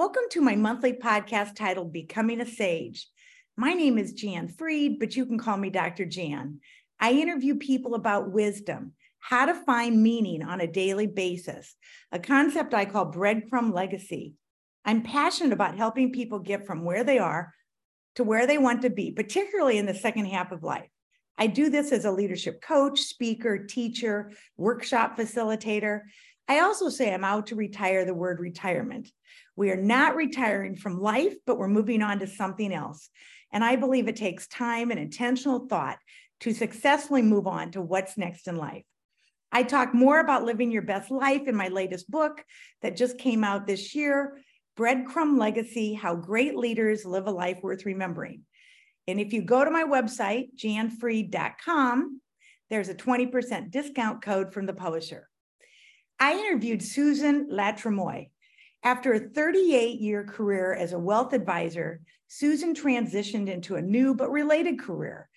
Welcome to my monthly podcast titled Becoming a Sage. My name is Jan Freed, but you can call me Dr. Jan. I interview people about wisdom, how to find meaning on a daily basis, a concept I call breadcrumb legacy. I'm passionate about helping people get from where they are to where they want to be, particularly in the second half of life. I do this as a leadership coach, speaker, teacher, workshop facilitator. I also say I'm out to retire the word retirement. We are not retiring from life, but we're moving on to something else. And I believe it takes time and intentional thought to successfully move on to what's next in life. I talk more about living your best life in my latest book that just came out this year Breadcrumb Legacy How Great Leaders Live a Life Worth Remembering. And if you go to my website, janfreed.com, there's a 20% discount code from the publisher. I interviewed Susan Latremoille. After a 38 year career as a wealth advisor, Susan transitioned into a new but related career.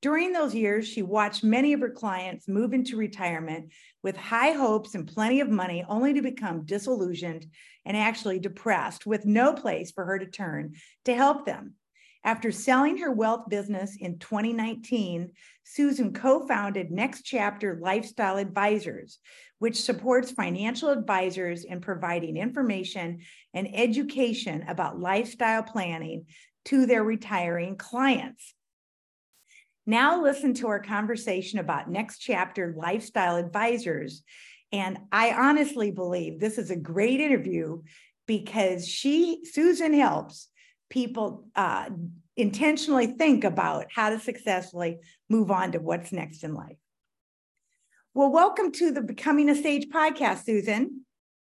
During those years, she watched many of her clients move into retirement with high hopes and plenty of money, only to become disillusioned and actually depressed with no place for her to turn to help them. After selling her wealth business in 2019, Susan co founded Next Chapter Lifestyle Advisors, which supports financial advisors in providing information and education about lifestyle planning to their retiring clients. Now, listen to our conversation about Next Chapter Lifestyle Advisors. And I honestly believe this is a great interview because she, Susan, helps people uh, intentionally think about how to successfully move on to what's next in life. Well, welcome to the Becoming a Sage podcast, Susan.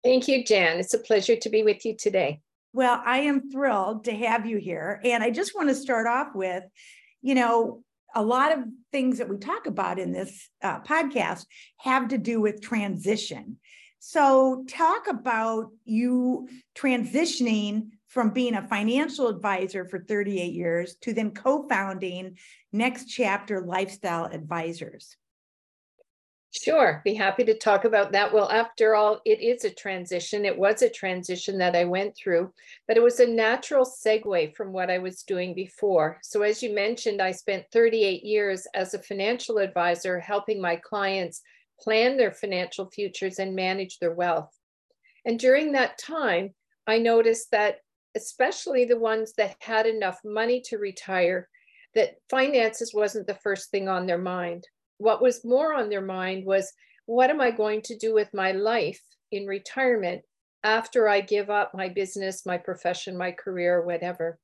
Thank you, Jan. It's a pleasure to be with you today. Well, I am thrilled to have you here. And I just want to start off with, you know, a lot of things that we talk about in this uh, podcast have to do with transition. So, talk about you transitioning from being a financial advisor for 38 years to then co founding Next Chapter Lifestyle Advisors. Sure, be happy to talk about that. Well, after all, it is a transition. It was a transition that I went through, but it was a natural segue from what I was doing before. So, as you mentioned, I spent 38 years as a financial advisor helping my clients plan their financial futures and manage their wealth. And during that time, I noticed that especially the ones that had enough money to retire, that finances wasn't the first thing on their mind. What was more on their mind was, what am I going to do with my life in retirement after I give up my business, my profession, my career, whatever?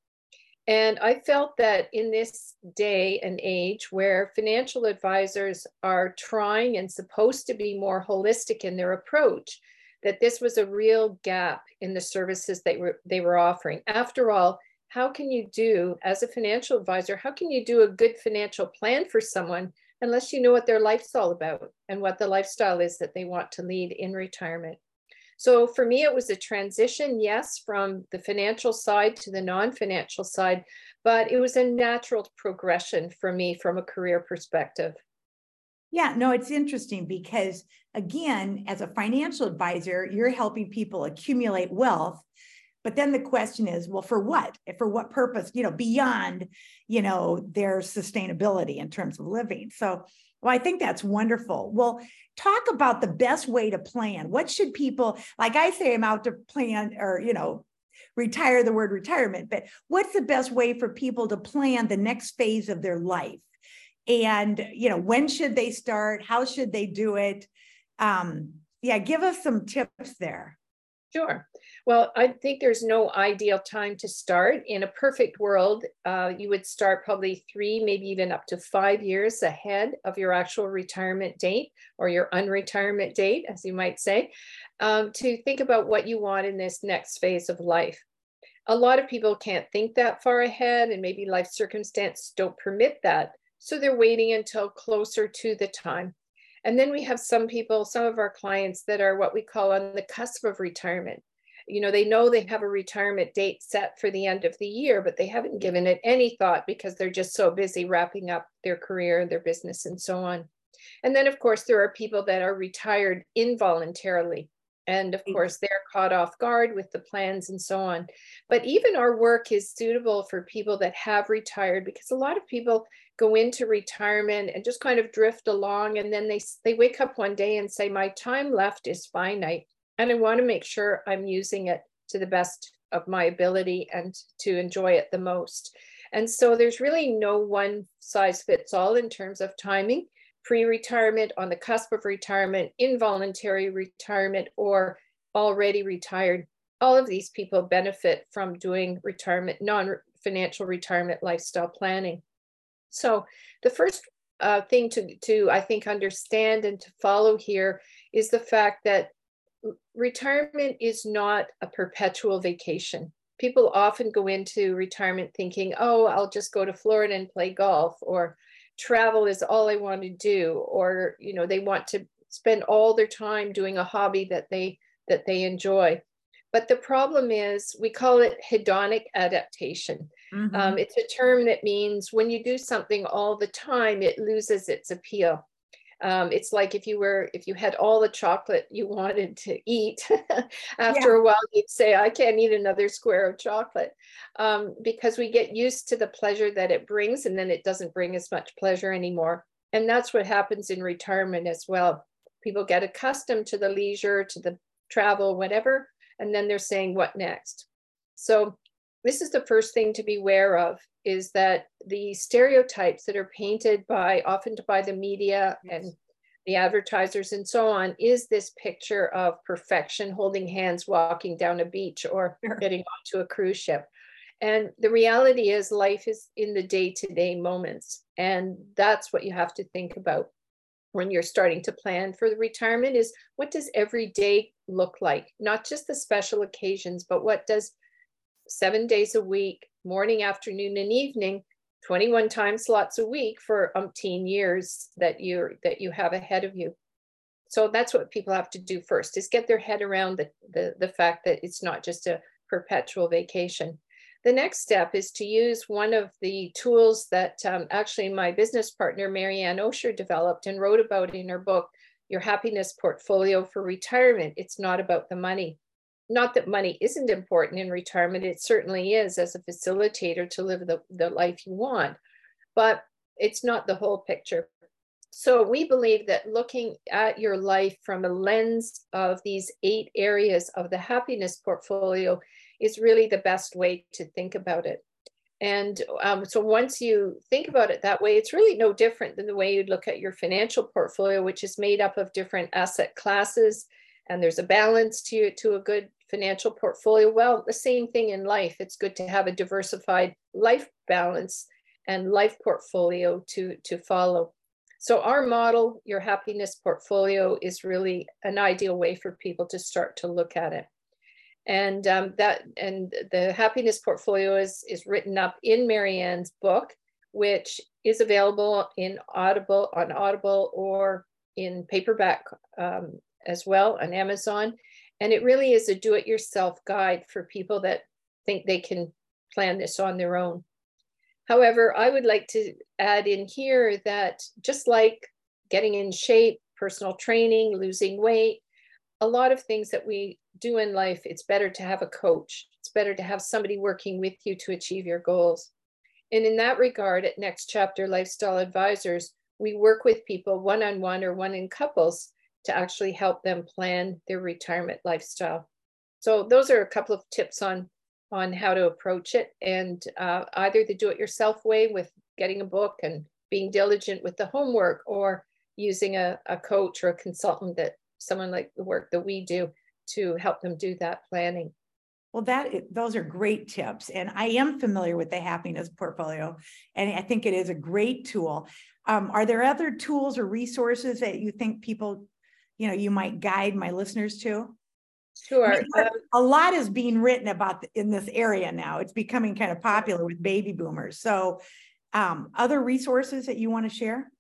And I felt that in this day and age where financial advisors are trying and supposed to be more holistic in their approach, that this was a real gap in the services they were they were offering. After all, how can you do as a financial advisor, how can you do a good financial plan for someone unless you know what their life's all about and what the lifestyle is that they want to lead in retirement? So for me, it was a transition, yes, from the financial side to the non-financial side, but it was a natural progression for me from a career perspective. Yeah, no, it's interesting because, again, as a financial advisor, you're helping people accumulate wealth. But then the question is, well, for what? For what purpose? You know, beyond, you know, their sustainability in terms of living. So, well, I think that's wonderful. Well, talk about the best way to plan. What should people, like I say, I'm out to plan or, you know, retire the word retirement, but what's the best way for people to plan the next phase of their life? And you know when should they start? How should they do it? Um yeah give us some tips there. Sure. Well i think there's no ideal time to start. In a perfect world uh, you would start probably three maybe even up to five years ahead of your actual retirement date or your unretirement date as you might say um, to think about what you want in this next phase of life. A lot of people can't think that far ahead and maybe life circumstances don't permit that so they're waiting until closer to the time. And then we have some people, some of our clients that are what we call on the cusp of retirement. You know, they know they have a retirement date set for the end of the year, but they haven't given it any thought because they're just so busy wrapping up their career, their business, and so on. And then, of course, there are people that are retired involuntarily. And of mm. course, they're caught off guard with the plans and so on. But even our work is suitable for people that have retired because a lot of people go into retirement and just kind of drift along. And then they, they wake up one day and say, My time left is finite. And I want to make sure I'm using it to the best of my ability and to enjoy it the most. And so there's really no one size fits all in terms of timing pre retirement, on the cusp of retirement, involuntary retirement, or already retired. All of these people benefit from doing retirement, non financial retirement lifestyle planning. So, the first uh, thing to, to, I think, understand and to follow here is the fact that retirement is not a perpetual vacation. People often go into retirement thinking, oh, I'll just go to Florida and play golf, or travel is all I want to do, or you know, they want to spend all their time doing a hobby that they that they enjoy. But the problem is, we call it hedonic adaptation. Mm-hmm. Um, it's a term that means when you do something all the time, it loses its appeal. Um, it's like if you were if you had all the chocolate you wanted to eat after yeah. a while you'd say i can't eat another square of chocolate um, because we get used to the pleasure that it brings and then it doesn't bring as much pleasure anymore and that's what happens in retirement as well people get accustomed to the leisure to the travel whatever and then they're saying what next so this is the first thing to be aware of is that the stereotypes that are painted by often by the media yes. and the advertisers and so on is this picture of perfection holding hands walking down a beach or sure. getting onto a cruise ship and the reality is life is in the day-to-day moments and that's what you have to think about when you're starting to plan for the retirement is what does every day look like not just the special occasions but what does seven days a week, morning, afternoon, and evening, 21 time slots a week for umpteen years that you're that you have ahead of you. So that's what people have to do first is get their head around the, the, the fact that it's not just a perpetual vacation. The next step is to use one of the tools that um, actually my business partner, Marianne Osher, developed and wrote about in her book, Your Happiness Portfolio for Retirement. It's not about the money not that money isn't important in retirement, it certainly is as a facilitator to live the, the life you want, but it's not the whole picture. So we believe that looking at your life from a lens of these eight areas of the happiness portfolio is really the best way to think about it. And um, so once you think about it that way, it's really no different than the way you'd look at your financial portfolio, which is made up of different asset classes. And there's a balance to, to a good financial portfolio? Well, the same thing in life. It's good to have a diversified life balance and life portfolio to, to follow. So our model, your happiness portfolio, is really an ideal way for people to start to look at it. And um, that and the happiness portfolio is, is written up in Marianne's book, which is available in Audible on Audible or in paperback um, as well on Amazon. And it really is a do it yourself guide for people that think they can plan this on their own. However, I would like to add in here that just like getting in shape, personal training, losing weight, a lot of things that we do in life, it's better to have a coach. It's better to have somebody working with you to achieve your goals. And in that regard, at Next Chapter Lifestyle Advisors, we work with people one on one or one in couples to actually help them plan their retirement lifestyle. So those are a couple of tips on on how to approach it, and uh, either the do-it-yourself way with getting a book and being diligent with the homework, or using a, a coach or a consultant that someone like the work that we do to help them do that planning. Well, that those are great tips, and I am familiar with the happiness portfolio, and I think it is a great tool. Um, are there other tools or resources that you think people you know you might guide my listeners to? Sure. Um, a lot is being written about in this area now. It's becoming kind of popular with baby boomers. So, um, other resources that you want to share?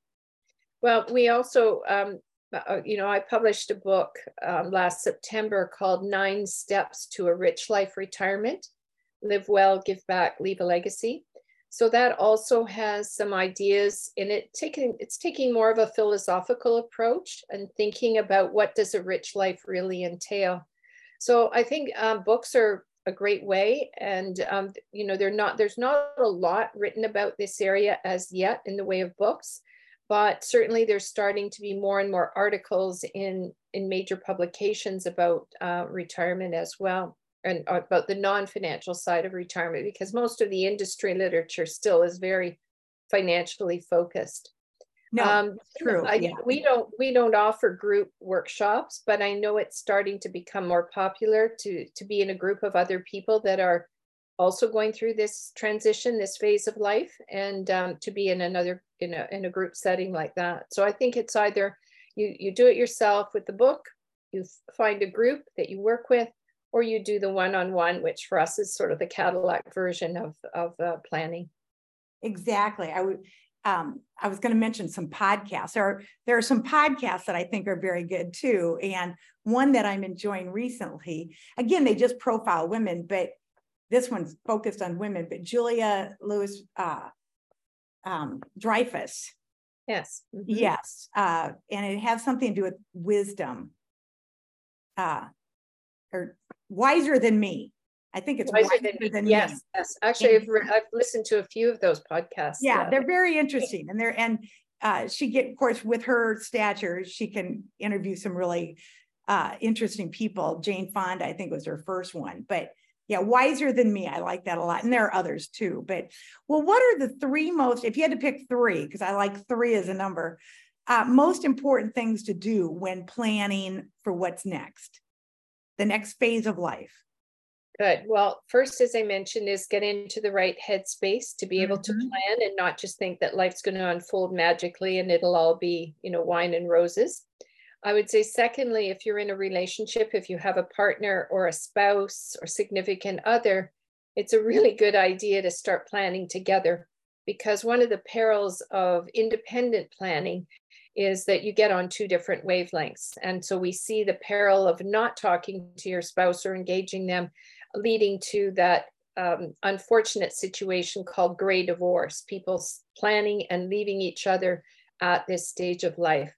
Well, we also, um, uh, you know, I published a book um, last September called Nine Steps to a Rich Life Retirement Live Well, Give Back, Leave a Legacy. So that also has some ideas in it. Taking it's taking more of a philosophical approach and thinking about what does a rich life really entail. So I think um, books are a great way, and um, you know, they're not there's not a lot written about this area as yet in the way of books, but certainly there's starting to be more and more articles in in major publications about uh, retirement as well and uh, about the non-financial side of retirement because most of the industry literature still is very financially focused. No, um, true. I, yeah. We don't we don't offer group workshops, but I know it's starting to become more popular to to be in a group of other people that are also going through this transition, this phase of life, and um, to be in another in a in a group setting like that. So I think it's either you you do it yourself with the book, you find a group that you work with, or you do the one-on-one, which for us is sort of the Cadillac version of, of uh, planning. Exactly. I would, um, I was going to mention some podcasts. There are, there are some podcasts that I think are very good too. And one that I'm enjoying recently, again, they just profile women, but this one's focused on women, but Julia Louis uh, um, Dreyfus. Yes. Mm-hmm. Yes. Uh, and it has something to do with wisdom. Uh, or wiser than me. I think it's wiser, wiser than, than, yes, me. Yes, actually, I've, re- I've, listened to a few of those podcasts. Yeah, yeah. they're very interesting, and they're and uh, she get, of course, with her stature, she can interview some really uh, interesting people. Jane Fonda, I think, was her first one, but yeah, wiser than me. I like that a lot, and there are others too. But well, what are the three most? If you had to pick three, because I like three as a number, uh, most important things to do when planning for what's next? The next phase of life? Good. Well, first, as I mentioned, is get into the right headspace to be able mm-hmm. to plan and not just think that life's going to unfold magically and it'll all be, you know, wine and roses. I would say, secondly, if you're in a relationship, if you have a partner or a spouse or significant other, it's a really good idea to start planning together because one of the perils of independent planning is that you get on two different wavelengths. And so we see the peril of not talking to your spouse or engaging them, leading to that um, unfortunate situation called gray divorce, people planning and leaving each other at this stage of life.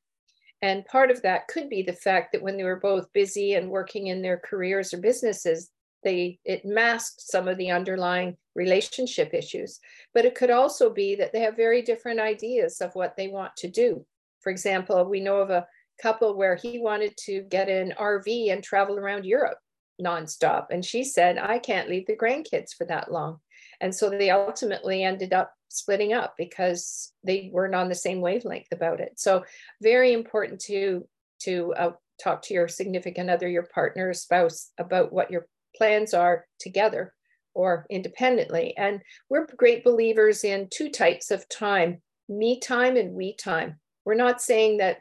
And part of that could be the fact that when they were both busy and working in their careers or businesses, they it masked some of the underlying relationship issues. But it could also be that they have very different ideas of what they want to do. For example, we know of a couple where he wanted to get an RV and travel around Europe nonstop. And she said, I can't leave the grandkids for that long. And so they ultimately ended up splitting up because they weren't on the same wavelength about it. So very important to to uh, talk to your significant other, your partner, spouse about what your plans are together or independently. And we're great believers in two types of time, me time and we time. We're not saying that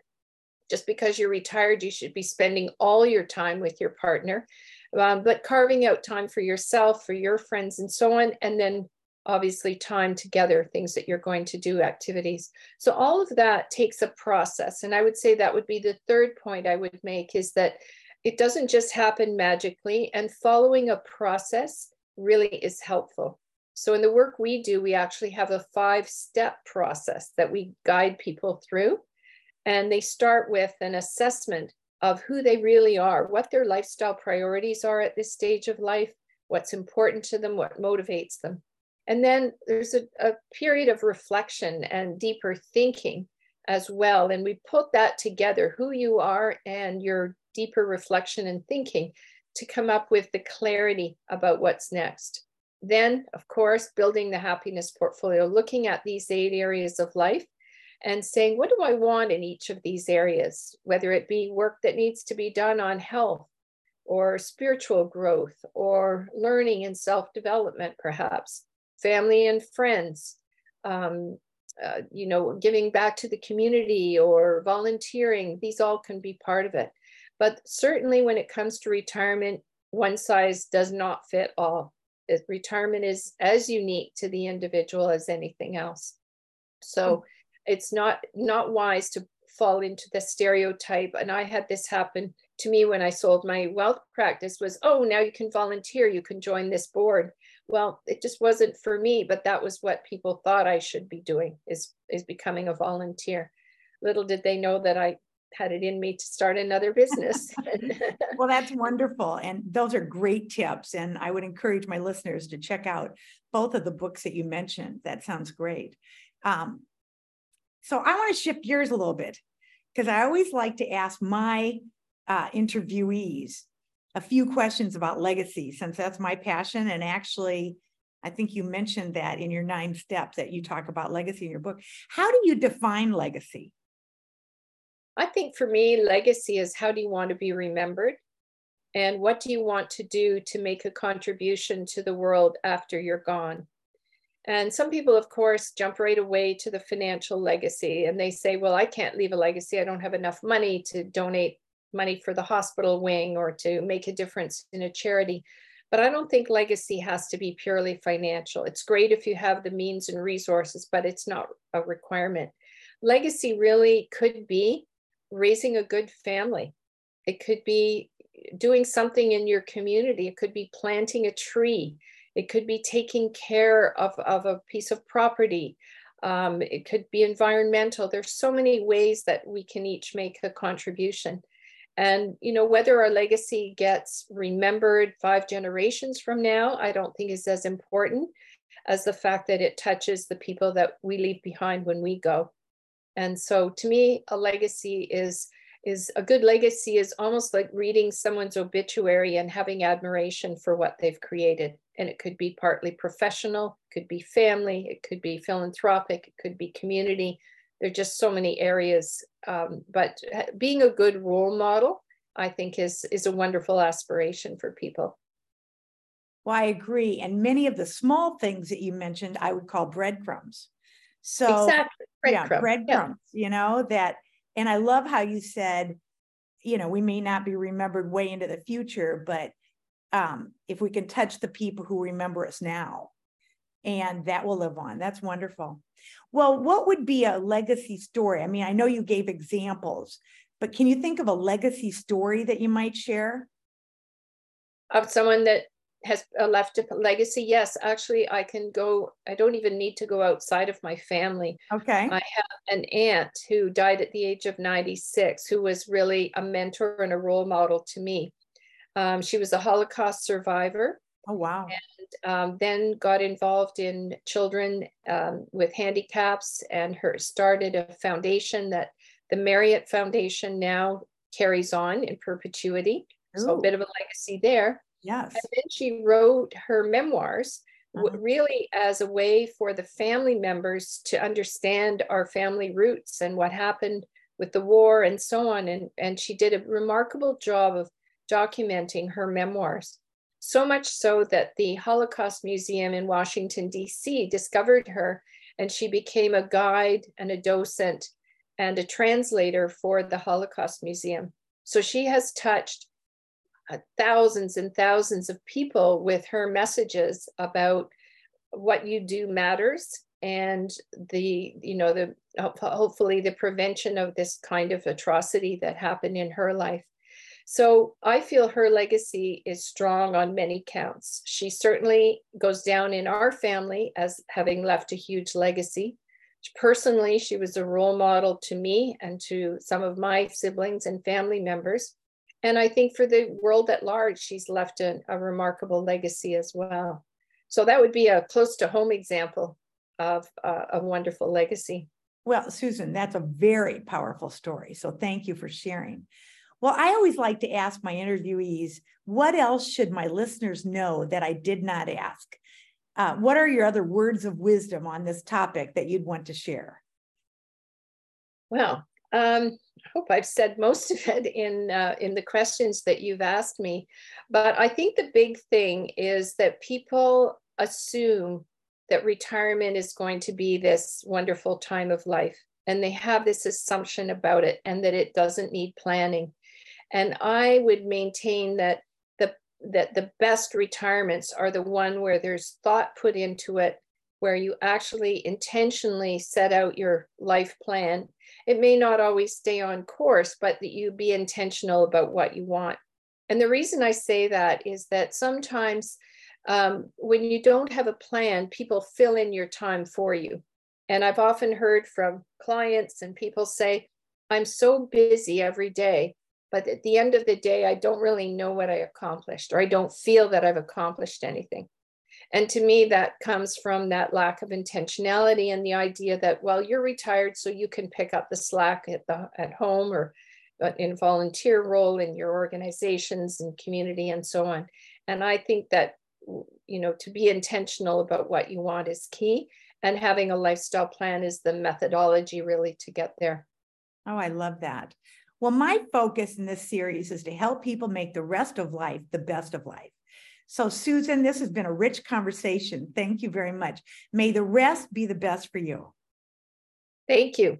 just because you're retired, you should be spending all your time with your partner, um, but carving out time for yourself, for your friends, and so on. And then obviously time together, things that you're going to do, activities. So all of that takes a process. And I would say that would be the third point I would make is that it doesn't just happen magically, and following a process really is helpful. So in the work we do, we actually have a five step process that we guide people through. And they start with an assessment of who they really are, what their lifestyle priorities are at this stage of life, what's important to them, what motivates them. And then there's a, a period of reflection and deeper thinking as well. And we put that together, who you are and your deeper reflection and thinking to come up with the clarity about what's next. Then, of course, building the happiness portfolio, looking at these eight areas of life and saying, what do I want in each of these areas? Whether it be work that needs to be done on health or spiritual growth or learning and self development, perhaps, family and friends, um, uh, you know, giving back to the community or volunteering, these all can be part of it. But certainly when it comes to retirement, one size does not fit all retirement is as unique to the individual as anything else. So mm. it's not not wise to fall into the stereotype. And I had this happen to me when I sold my wealth practice was, oh, now you can volunteer, you can join this board. Well, it just wasn't for me, but that was what people thought I should be doing is, is becoming a volunteer. Little did they know that I had it in me to start another business. well, that's wonderful. And those are great tips. And I would encourage my listeners to check out both of the books that you mentioned. That sounds great. Um, so I want to shift gears a little bit because I always like to ask my uh, interviewees a few questions about legacy, since that's my passion. And actually, I think you mentioned that in your nine steps that you talk about legacy in your book. How do you define legacy? I think for me, legacy is how do you want to be remembered? And what do you want to do to make a contribution to the world after you're gone? And some people, of course, jump right away to the financial legacy and they say, well, I can't leave a legacy. I don't have enough money to donate money for the hospital wing or to make a difference in a charity. But I don't think legacy has to be purely financial. It's great if you have the means and resources, but it's not a requirement. Legacy really could be raising a good family. It could be doing something in your community. It could be planting a tree. It could be taking care of, of a piece of property. Um, it could be environmental. There's so many ways that we can each make a contribution. And you know whether our legacy gets remembered five generations from now, I don't think is as important as the fact that it touches the people that we leave behind when we go. And so to me, a legacy is is a good legacy is almost like reading someone's obituary and having admiration for what they've created. And it could be partly professional, could be family, it could be philanthropic, it could be community. There are just so many areas. Um, but being a good role model, I think, is is a wonderful aspiration for people. Well, I agree. And many of the small things that you mentioned, I would call breadcrumbs. So exactly. Breadcrumbs. Yeah, breadcrumbs, yeah. you know, that and I love how you said, you know, we may not be remembered way into the future, but um, if we can touch the people who remember us now, and that will live on. That's wonderful. Well, what would be a legacy story? I mean, I know you gave examples, but can you think of a legacy story that you might share? Of someone that has left a legacy yes actually i can go i don't even need to go outside of my family. Okay. I have an aunt who died at the age of 96 who was really a mentor and a role model to me. Um, she was a holocaust survivor. Oh wow. And um, then got involved in children um, with handicaps and her started a foundation that the marriott foundation now carries on in perpetuity. Ooh. so a bit of a legacy there Yes. And then she wrote her memoirs uh-huh. really as a way for the family members to understand our family roots and what happened with the war and so on. And, and she did a remarkable job of documenting her memoirs. So much so that the Holocaust Museum in Washington, D.C. discovered her and she became a guide and a docent and a translator for the Holocaust Museum. So she has touched uh, thousands and thousands of people with her messages about what you do matters and the you know the hopefully the prevention of this kind of atrocity that happened in her life. So i feel her legacy is strong on many counts. She certainly goes down in our family as having left a huge legacy. Personally she was a role model to me and to some of my siblings and family members and I think for the world at large, she's left a, a remarkable legacy as well. So that would be a close to home example of uh, a wonderful legacy. Well, Susan, that's a very powerful story. So thank you for sharing. Well, I always like to ask my interviewees, what else should my listeners know that I did not ask? Uh, what are your other words of wisdom on this topic that you'd want to share? Well, um, I hope I've said most of it in uh, in the questions that you've asked me, but I think the big thing is that people assume that retirement is going to be this wonderful time of life, and they have this assumption about it, and that it doesn't need planning. And I would maintain that the that the best retirements are the one where there's thought put into it, where you actually intentionally set out your life plan. It may not always stay on course, but that you be intentional about what you want. And the reason I say that is that sometimes um, when you don't have a plan, people fill in your time for you. And I've often heard from clients and people say, I'm so busy every day, but at the end of the day, I don't really know what I accomplished, or I don't feel that I've accomplished anything. And to me, that comes from that lack of intentionality and the idea that, well, you're retired, so you can pick up the slack at the at home or uh, in volunteer role in your organizations and community and so on. And I think that you know to be intentional about what you want is key, and having a lifestyle plan is the methodology really to get there. Oh, I love that. Well, my focus in this series is to help people make the rest of life the best of life. So, Susan, this has been a rich conversation. Thank you very much. May the rest be the best for you. Thank you.